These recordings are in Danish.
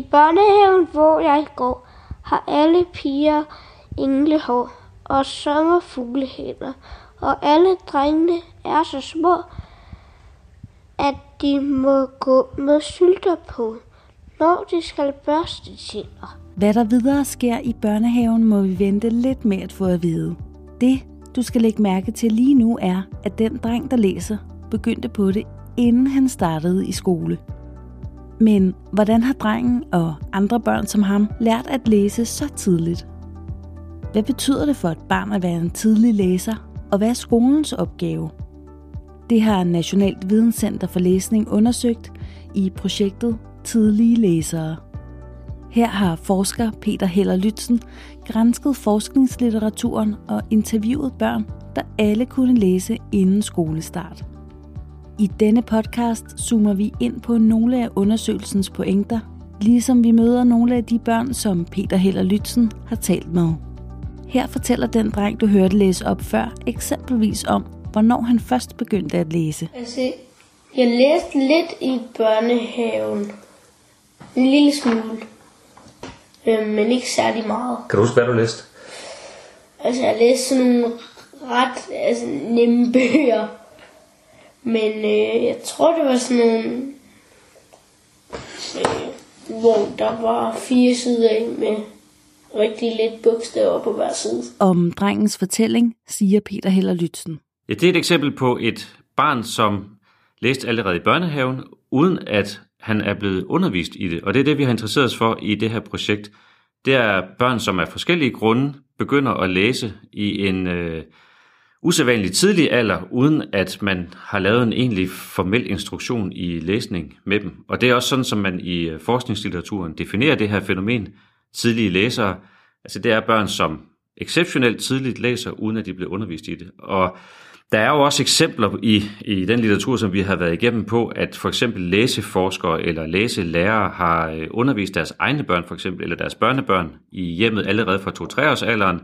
I børnehaven, hvor jeg går, har alle piger englehår og sommerfuglehænder, og alle drengene er så små, at de må gå med sylter på, når de skal børste tænder. Hvad der videre sker i børnehaven, må vi vente lidt med at få at vide. Det, du skal lægge mærke til lige nu, er, at den dreng, der læser, begyndte på det, inden han startede i skole. Men hvordan har drengen og andre børn som ham lært at læse så tidligt? Hvad betyder det for et barn at være en tidlig læser, og hvad er skolens opgave? Det har Nationalt Videnscenter for Læsning undersøgt i projektet Tidlige Læsere. Her har forsker Peter Heller Lytzen grænsket forskningslitteraturen og interviewet børn, der alle kunne læse inden skolestart. I denne podcast zoomer vi ind på nogle af undersøgelsens pointer, ligesom vi møder nogle af de børn, som Peter Heller Lytzen har talt med. Her fortæller den dreng, du hørte læse op før, eksempelvis om, hvornår han først begyndte at læse. Altså, jeg læste lidt i børnehaven. En lille smule. Øh, men ikke særlig meget. Kan du huske, hvad du læste? Altså, jeg læste sådan nogle ret altså, nemme bøger. Men øh, jeg tror, det var sådan nogle, øh, hvor der var fire sider af med rigtig lidt bogstaver på hver side. Om drengens fortælling siger Peter Heller Lytzen. Ja, det er et eksempel på et barn, som læste allerede i børnehaven, uden at han er blevet undervist i det. Og det er det, vi har interesseret os for i det her projekt. Det er børn, som af forskellige grunde begynder at læse i en øh, usædvanligt tidlig alder, uden at man har lavet en egentlig formel instruktion i læsning med dem. Og det er også sådan, som man i øh, forskningslitteraturen definerer det her fænomen, tidlige læsere. Altså det er børn, som exceptionelt tidligt læser, uden at de bliver undervist i det. Og der er jo også eksempler i, i den litteratur, som vi har været igennem på, at for eksempel læseforskere eller læselærere har øh, undervist deres egne børn, for eksempel, eller deres børnebørn i hjemmet allerede fra 2-3 års alderen,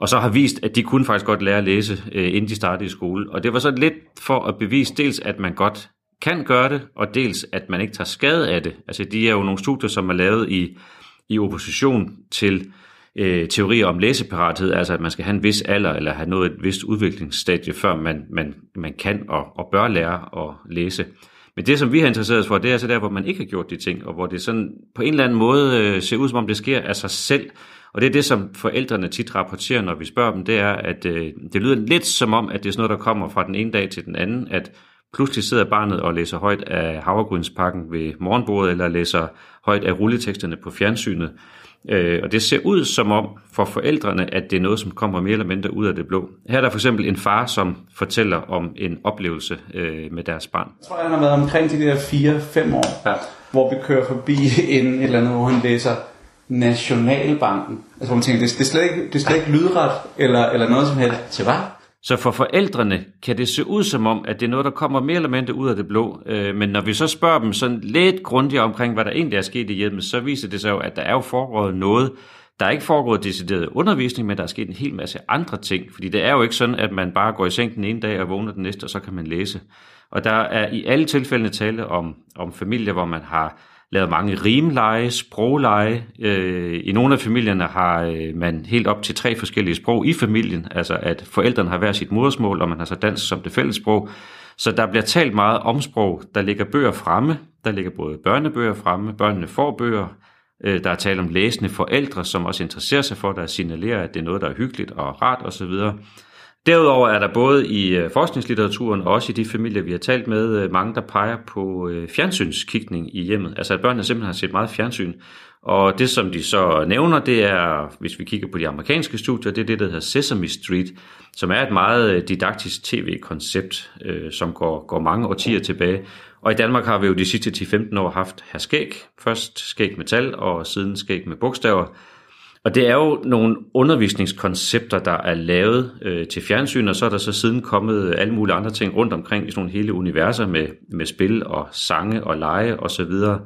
og så har vist, at de kunne faktisk godt lære at læse, øh, inden de startede i skole. Og det var så lidt for at bevise dels, at man godt kan gøre det, og dels, at man ikke tager skade af det. Altså, de er jo nogle studier, som er lavet i, i opposition til øh, teorier om læseparathed, altså at man skal have en vis alder, eller have nået et vist udviklingsstadie, før man, man, man kan og, og bør lære at læse. Men det, som vi har interesseret os for, det er altså der, hvor man ikke har gjort de ting, og hvor det sådan på en eller anden måde øh, ser ud, som om det sker af sig selv, og det er det, som forældrene tit rapporterer, når vi spørger dem, det er, at øh, det lyder lidt som om, at det er sådan noget, der kommer fra den ene dag til den anden, at pludselig sidder barnet og læser højt af havregrynspakken ved morgenbordet, eller læser højt af rulleteksterne på fjernsynet. Øh, og det ser ud som om for forældrene, at det er noget, som kommer mere eller mindre ud af det blå. Her er der for eksempel en far, som fortæller om en oplevelse øh, med deres barn. Jeg tror, han har været omkring de der 4-5 år, ja. hvor vi kører forbi en et eller andet, hvor han læser Nationalbanken. Altså hvor man tænker, det, det, er, slet ikke, det er slet ikke lydret eller, eller noget som helst. Så hvad? Så for forældrene kan det se ud som om, at det er noget, der kommer mere eller mindre ud af det blå. Øh, men når vi så spørger dem sådan lidt grundigere omkring, hvad der egentlig er sket i hjemmet, så viser det sig jo, at der er jo foregået noget. Der er ikke foregået decideret undervisning, men der er sket en hel masse andre ting. Fordi det er jo ikke sådan, at man bare går i seng den ene dag og vågner den næste, og så kan man læse. Og der er i alle tilfældene tale om, om familier, hvor man har lavet mange rimleje, sprogleje. Øh, I nogle af familierne har øh, man helt op til tre forskellige sprog i familien, altså at forældrene har hver sit modersmål, og man har så dansk som det fælles sprog. Så der bliver talt meget om sprog. Der ligger bøger fremme. Der ligger både børnebøger fremme, børnene får bøger. Øh, der er tale om læsende forældre, som også interesserer sig for det og signalerer, at det er noget, der er hyggeligt og rart osv. Derudover er der både i øh, forskningslitteraturen og også i de familier, vi har talt med, øh, mange, der peger på øh, fjernsynskikning i hjemmet. Altså at børnene simpelthen har set meget fjernsyn. Og det, som de så nævner, det er, hvis vi kigger på de amerikanske studier, det er det, der hedder Sesame Street, som er et meget didaktisk tv-koncept, som går, går mange årtier tilbage. Og i Danmark har vi jo de sidste 10-15 år haft her skæg. Først skæg med tal, og siden skæg med bogstaver. Og det er jo nogle undervisningskoncepter, der er lavet øh, til fjernsyn, og så er der så siden kommet alle mulige andre ting rundt omkring i sådan nogle hele universer med, med spil og sange og lege osv. Og, så videre.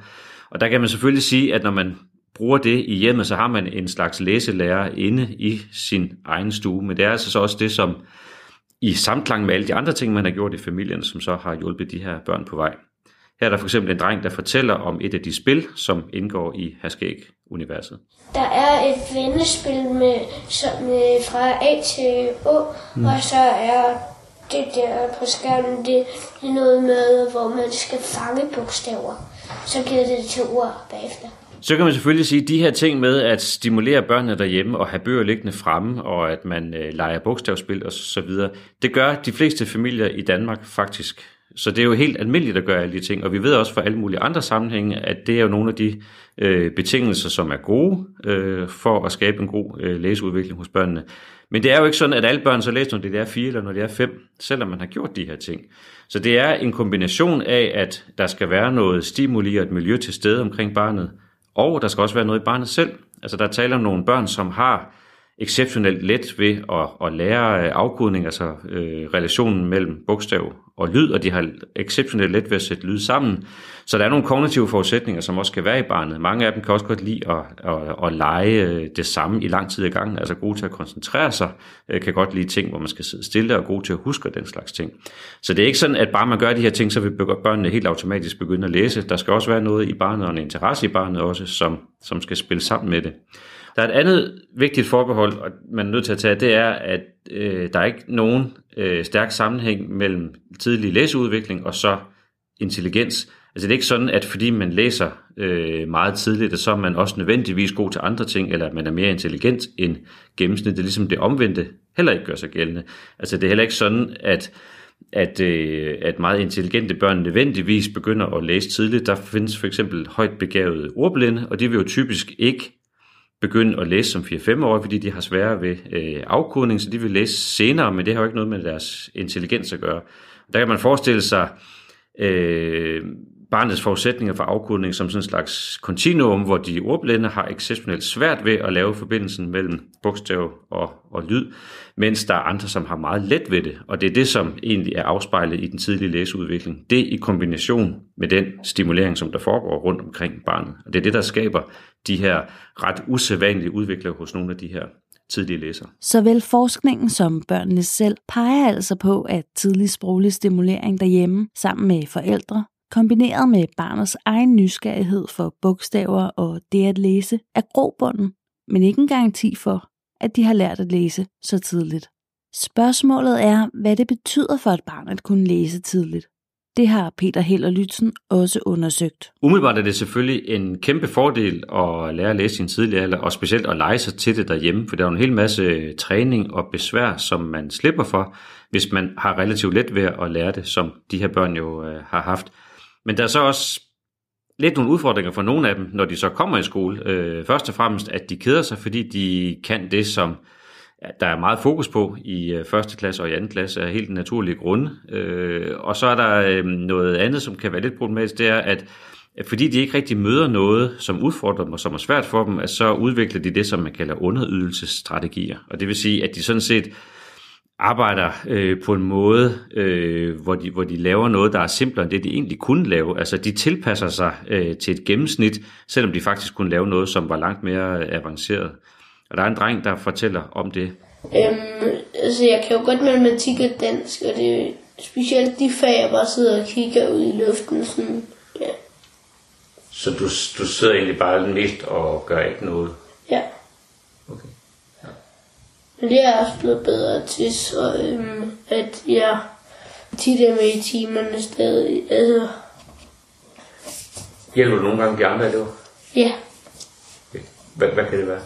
og der kan man selvfølgelig sige, at når man bruger det i hjemmet, så har man en slags læselærer inde i sin egen stue. Men det er altså så også det, som i samklang med alle de andre ting, man har gjort i familien, som så har hjulpet de her børn på vej. Her er der for eksempel en dreng, der fortæller om et af de spil, som indgår i Herskæg-universet. Der er et vendespil med, som, med fra A til Å, mm. og så er det der på skærmen, det er noget med, hvor man skal fange bogstaver. Så giver det til ord bagefter. Så kan man selvfølgelig sige, at de her ting med at stimulere børnene derhjemme og have bøger liggende fremme, og at man øh, leger bogstavsspil og så videre, det gør de fleste familier i Danmark faktisk. Så det er jo helt almindeligt at gøre alle de ting, og vi ved også fra alle mulige andre sammenhænge, at det er jo nogle af de øh, betingelser, som er gode øh, for at skabe en god øh, læseudvikling hos børnene. Men det er jo ikke sådan, at alle børn så læser, når de er fire eller når de er fem, selvom man har gjort de her ting. Så det er en kombination af, at der skal være noget stimuli og et miljø til stede omkring barnet, og der skal også være noget i barnet selv. Altså der taler om nogle børn, som har exceptionelt let ved at, at lære afkodning, altså øh, relationen mellem bogstav og lyd, og de har exceptionelt let ved at sætte lyd sammen. Så der er nogle kognitive forudsætninger, som også skal være i barnet. Mange af dem kan også godt lide at, at, at lege øh, det samme i lang tid i gang, altså gode til at koncentrere sig, øh, kan godt lide ting, hvor man skal sidde stille og gode til at huske den slags ting. Så det er ikke sådan, at bare man gør de her ting, så vil børnene helt automatisk begynde at læse. Der skal også være noget i barnet og en interesse i barnet også, som, som skal spille sammen med det. Der er et andet vigtigt forbehold, og man er nødt til at tage, det er, at øh, der er ikke nogen øh, stærk sammenhæng mellem tidlig læseudvikling og så intelligens. Altså det er ikke sådan, at fordi man læser øh, meget tidligt, så er man også nødvendigvis god til andre ting, eller at man er mere intelligent end gennemsnittet, ligesom det omvendte heller ikke gør sig gældende. Altså det er heller ikke sådan, at at, øh, at meget intelligente børn nødvendigvis begynder at læse tidligt. Der findes for eksempel højt begavede ordblinde, og de vil jo typisk ikke begynde at læse som 4-5-årige, fordi de har sværere ved øh, afkodning, så de vil læse senere, men det har jo ikke noget med deres intelligens at gøre. Der kan man forestille sig øh, barnets forudsætninger for afkodning som sådan en slags kontinuum, hvor de ordblinde har exceptionelt svært ved at lave forbindelsen mellem bogstav og, og lyd, mens der er andre, som har meget let ved det, og det er det, som egentlig er afspejlet i den tidlige læseudvikling. Det i kombination med den stimulering, som der foregår rundt omkring barnet. Og det er det, der skaber de her ret usædvanlige udvikler hos nogle af de her tidlige læsere. Såvel forskningen som børnene selv peger altså på, at tidlig sproglig stimulering derhjemme sammen med forældre, kombineret med barnets egen nysgerrighed for bogstaver og det at læse, er grobunden, men ikke en garanti for, at de har lært at læse så tidligt. Spørgsmålet er, hvad det betyder for et barn at kunne læse tidligt. Det har Peter Heller Lytzen også undersøgt. Umiddelbart er det selvfølgelig en kæmpe fordel at lære at læse i en tidlig alder, og specielt at lege sig til det derhjemme, for der er en hel masse træning og besvær, som man slipper for, hvis man har relativt let ved at lære det, som de her børn jo øh, har haft. Men der er så også lidt nogle udfordringer for nogle af dem, når de så kommer i skole. Øh, først og fremmest, at de keder sig, fordi de kan det, som der er meget fokus på i øh, første klasse og i anden klasse af helt naturlige grunde. Øh, og så er der øh, noget andet, som kan være lidt problematisk, det er, at fordi de ikke rigtig møder noget, som udfordrer dem og som er svært for dem, at så udvikler de det, som man kalder underydelsesstrategier. Og det vil sige, at de sådan set arbejder øh, på en måde, øh, hvor, de, hvor de laver noget, der er simplere end det, de egentlig kunne lave. Altså de tilpasser sig øh, til et gennemsnit, selvom de faktisk kunne lave noget, som var langt mere avanceret. Og der er en dreng, der fortæller om det. Øhm, altså jeg kan jo godt matematik og dansk, og det er specielt de fag, jeg bare sidder og kigger ud i luften. Sådan, ja. Så du, du sidder egentlig bare mest og gør ikke noget? Ja. Okay. Men det er også blevet bedre til, så øhm, at jeg tit er med i timerne stadig. Altså. Hjælper du nogle gange de andre elever? Ja. Okay. Hvad, hvad kan det være?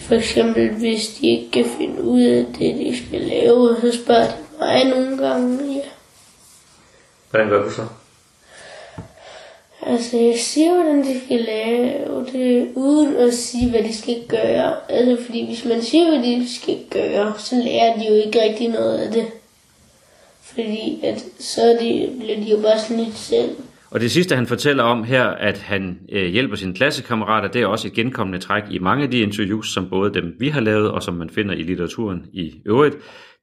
For eksempel, hvis de ikke kan finde ud af det, de skal lave, så spørger de mig nogle gange, ja. Hvordan gør du så? Altså, jeg siger, hvordan de skal lave det, uden at sige, hvad de skal gøre. Altså, fordi hvis man siger, hvad de skal gøre, så lærer de jo ikke rigtig noget af det. Fordi at, så de, bliver de jo bare snydt selv. Og det sidste, han fortæller om her, at han øh, hjælper sine klassekammerater, det er også et genkommende træk i mange af de interviews, som både dem vi har lavet, og som man finder i litteraturen i øvrigt.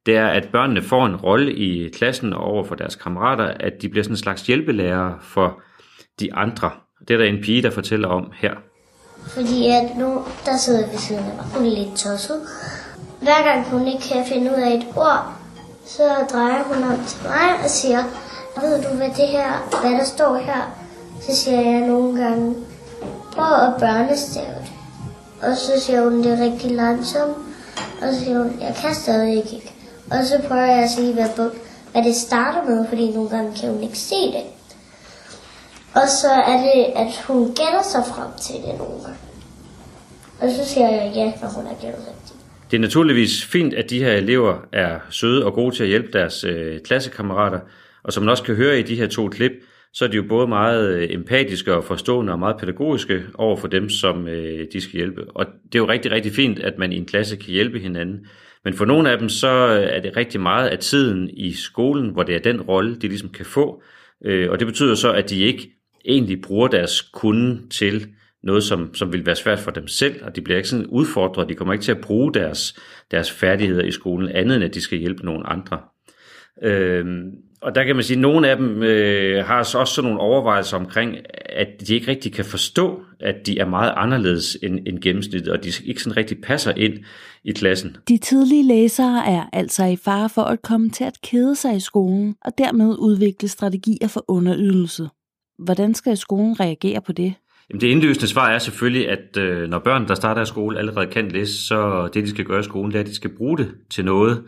Det er, at børnene får en rolle i klassen og over for deres kammerater, at de bliver sådan en slags hjælpelærere for de andre. Det er der en pige, der fortæller om her. Fordi at nu, der sidder vi siden af mig, hun er lidt tosset. Hver gang hun ikke kan finde ud af et ord, så drejer hun om til mig og siger, Ved du, hvad det her, hvad der står her? Så siger jeg nogle gange, prøv at børnestave det. Og så siger hun det rigtig langsomt. Og så siger hun, jeg kan stadig ikke. Og så prøver jeg at sige, hvad, bog, hvad det starter med, fordi nogle gange kan hun ikke se det. Og så er det, at hun gætter sig frem til det nogle gange. Og så siger jeg ja, når hun har gættet rigtigt. Det er naturligvis fint, at de her elever er søde og gode til at hjælpe deres øh, klassekammerater, og som man også kan høre i de her to klip, så er de jo både meget øh, empatiske og forstående og meget pædagogiske over for dem, som øh, de skal hjælpe. Og det er jo rigtig, rigtig fint, at man i en klasse kan hjælpe hinanden. Men for nogle af dem, så øh, er det rigtig meget af tiden i skolen, hvor det er den rolle, de ligesom kan få. Øh, og det betyder så, at de ikke egentlig bruger deres kunde til noget, som, som vil være svært for dem selv, og de bliver ikke sådan udfordret, de kommer ikke til at bruge deres, deres færdigheder i skolen, andet end at de skal hjælpe nogle andre. Øhm, og der kan man sige, at nogle af dem øh, har også sådan nogle overvejelser omkring, at de ikke rigtig kan forstå, at de er meget anderledes end, end gennemsnittet, og de ikke sådan rigtig passer ind i klassen. De tidlige læsere er altså i fare for at komme til at kede sig i skolen, og dermed udvikle strategier for underydelse. Hvordan skal skolen reagere på det? Jamen det indløsende svar er selvfølgelig, at øh, når børn, der starter i skole, allerede kan læse, så det, de skal gøre i skolen, det er, at de skal bruge det til noget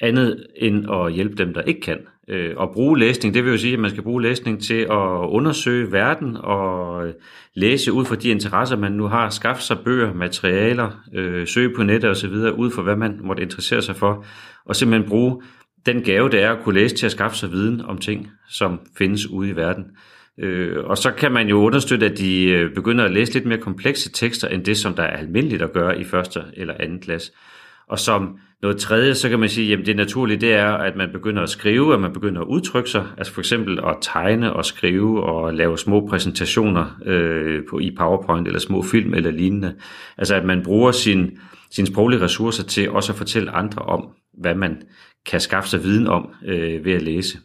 andet end at hjælpe dem, der ikke kan. Øh, og bruge læsning, det vil jo sige, at man skal bruge læsning til at undersøge verden og øh, læse ud fra de interesser, man nu har, skaffe sig bøger, materialer, øh, søge på nettet osv., ud fra hvad man måtte interessere sig for, og simpelthen bruge den gave, det er at kunne læse til at skaffe sig viden om ting, som findes ude i verden. Øh, og så kan man jo understøtte, at de øh, begynder at læse lidt mere komplekse tekster, end det, som der er almindeligt at gøre i første eller anden klasse. Og som noget tredje, så kan man sige, at det naturlige det er, at man begynder at skrive, at man begynder at udtrykke sig, altså for eksempel at tegne og skrive og lave små præsentationer øh, på, i PowerPoint eller små film eller lignende. Altså at man bruger sin, sine sproglige ressourcer til også at fortælle andre om, hvad man kan skaffe sig viden om øh, ved at læse.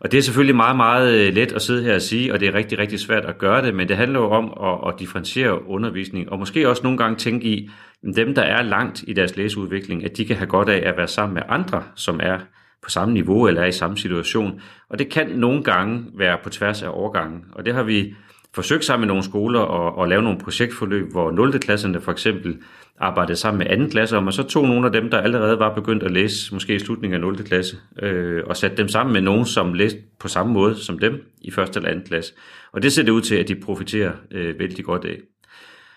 Og det er selvfølgelig meget, meget øh, let at sidde her og sige, og det er rigtig, rigtig svært at gøre det, men det handler jo om at, at differentiere undervisning, og måske også nogle gange tænke i, at dem, der er langt i deres læseudvikling, at de kan have godt af at være sammen med andre, som er på samme niveau eller er i samme situation. Og det kan nogle gange være på tværs af årgangen, og det har vi forsøgt sammen med nogle skoler at, at lave nogle projektforløb, hvor 0. klasserne for eksempel arbejdede sammen med anden klasse om, og så tog nogle af dem, der allerede var begyndt at læse, måske i slutningen af 0. klasse, øh, og satte dem sammen med nogen, som læste på samme måde som dem i første eller anden klasse. Og det ser det ud til, at de profiterer øh, vældig godt af.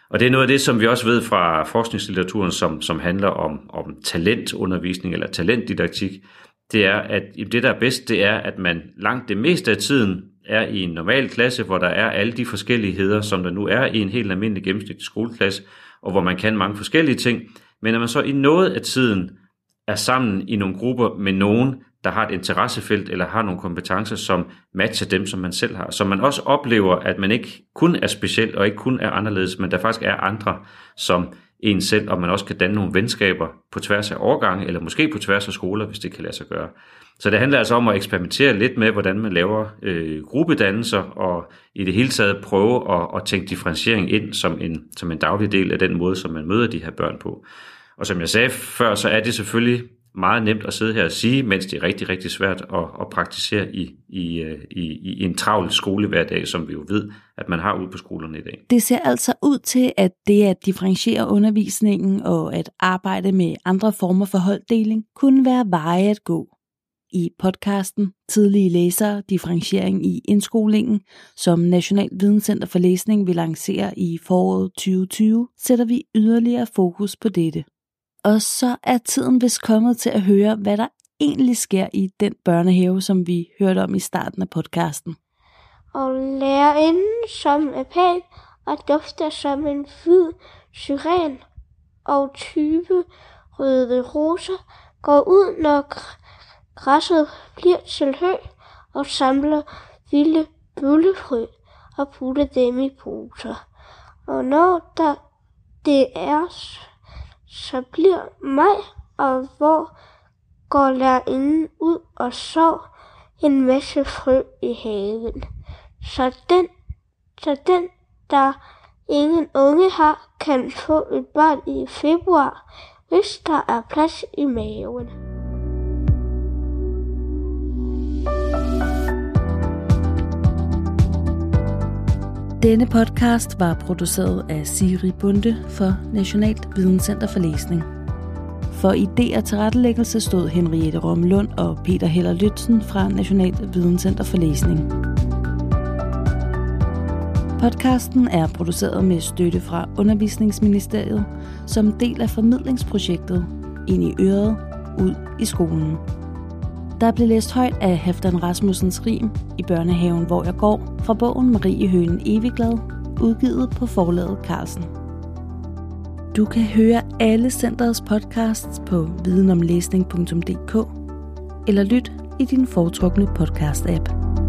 Og det er noget af det, som vi også ved fra forskningslitteraturen, som, som handler om, om talentundervisning eller talentdidaktik, det er, at det, der er bedst, det er, at man langt det meste af tiden er i en normal klasse, hvor der er alle de forskelligheder, som der nu er i en helt almindelig gennemsnitlig skoleklasse, og hvor man kan mange forskellige ting, men at man så i noget af tiden er sammen i nogle grupper med nogen, der har et interessefelt eller har nogle kompetencer, som matcher dem, som man selv har. Så man også oplever, at man ikke kun er speciel og ikke kun er anderledes, men der faktisk er andre, som en selv, og man også kan danne nogle venskaber på tværs af årgange, eller måske på tværs af skoler, hvis det kan lade sig gøre. Så det handler altså om at eksperimentere lidt med, hvordan man laver øh, gruppedannelser, og i det hele taget prøve at, at tænke differentiering ind som en, som en daglig del af den måde, som man møder de her børn på. Og som jeg sagde før, så er det selvfølgelig meget nemt at sidde her og sige, mens det er rigtig, rigtig svært at, at praktisere i, i, øh, i, i en travl skolehverdag, som vi jo ved, at man har ude på skolerne i dag. Det ser altså ud til, at det at differentiere undervisningen og at arbejde med andre former for holddeling kunne være veje at gå. I podcasten Tidlige læsere, differentiering i indskolingen, som National Videnscenter for Læsning vil lancere i foråret 2020, sætter vi yderligere fokus på dette. Og så er tiden vist kommet til at høre, hvad der egentlig sker i den børnehave, som vi hørte om i starten af podcasten. Og lærerinden, som er pæn og dufter som en hvid syren og type røde roser, går ud, når græsset bliver til hø og samler vilde bøllefrø og putter dem i poser. Og når der det er så bliver mig, og hvor går lærerinden ud og så en masse frø i haven. Så den, så den, der ingen unge har, kan få et barn i februar, hvis der er plads i maven. Denne podcast var produceret af Siri Bunde for Nationalt Videnscenter for Læsning. For idé og tilrettelæggelse stod Henriette Romlund og Peter Heller Lytzen fra Nationalt Videnscenter for Læsning. Podcasten er produceret med støtte fra Undervisningsministeriet som del af formidlingsprojektet Ind i øret, ud i skolen. Der blev læst højt af Hæftan Rasmussens rim i børnehaven, hvor jeg går, fra bogen Marie Høen Evigglad, udgivet på forlaget Carlsen. Du kan høre alle centerets podcasts på videnomlæsning.dk eller lyt i din foretrukne podcast-app.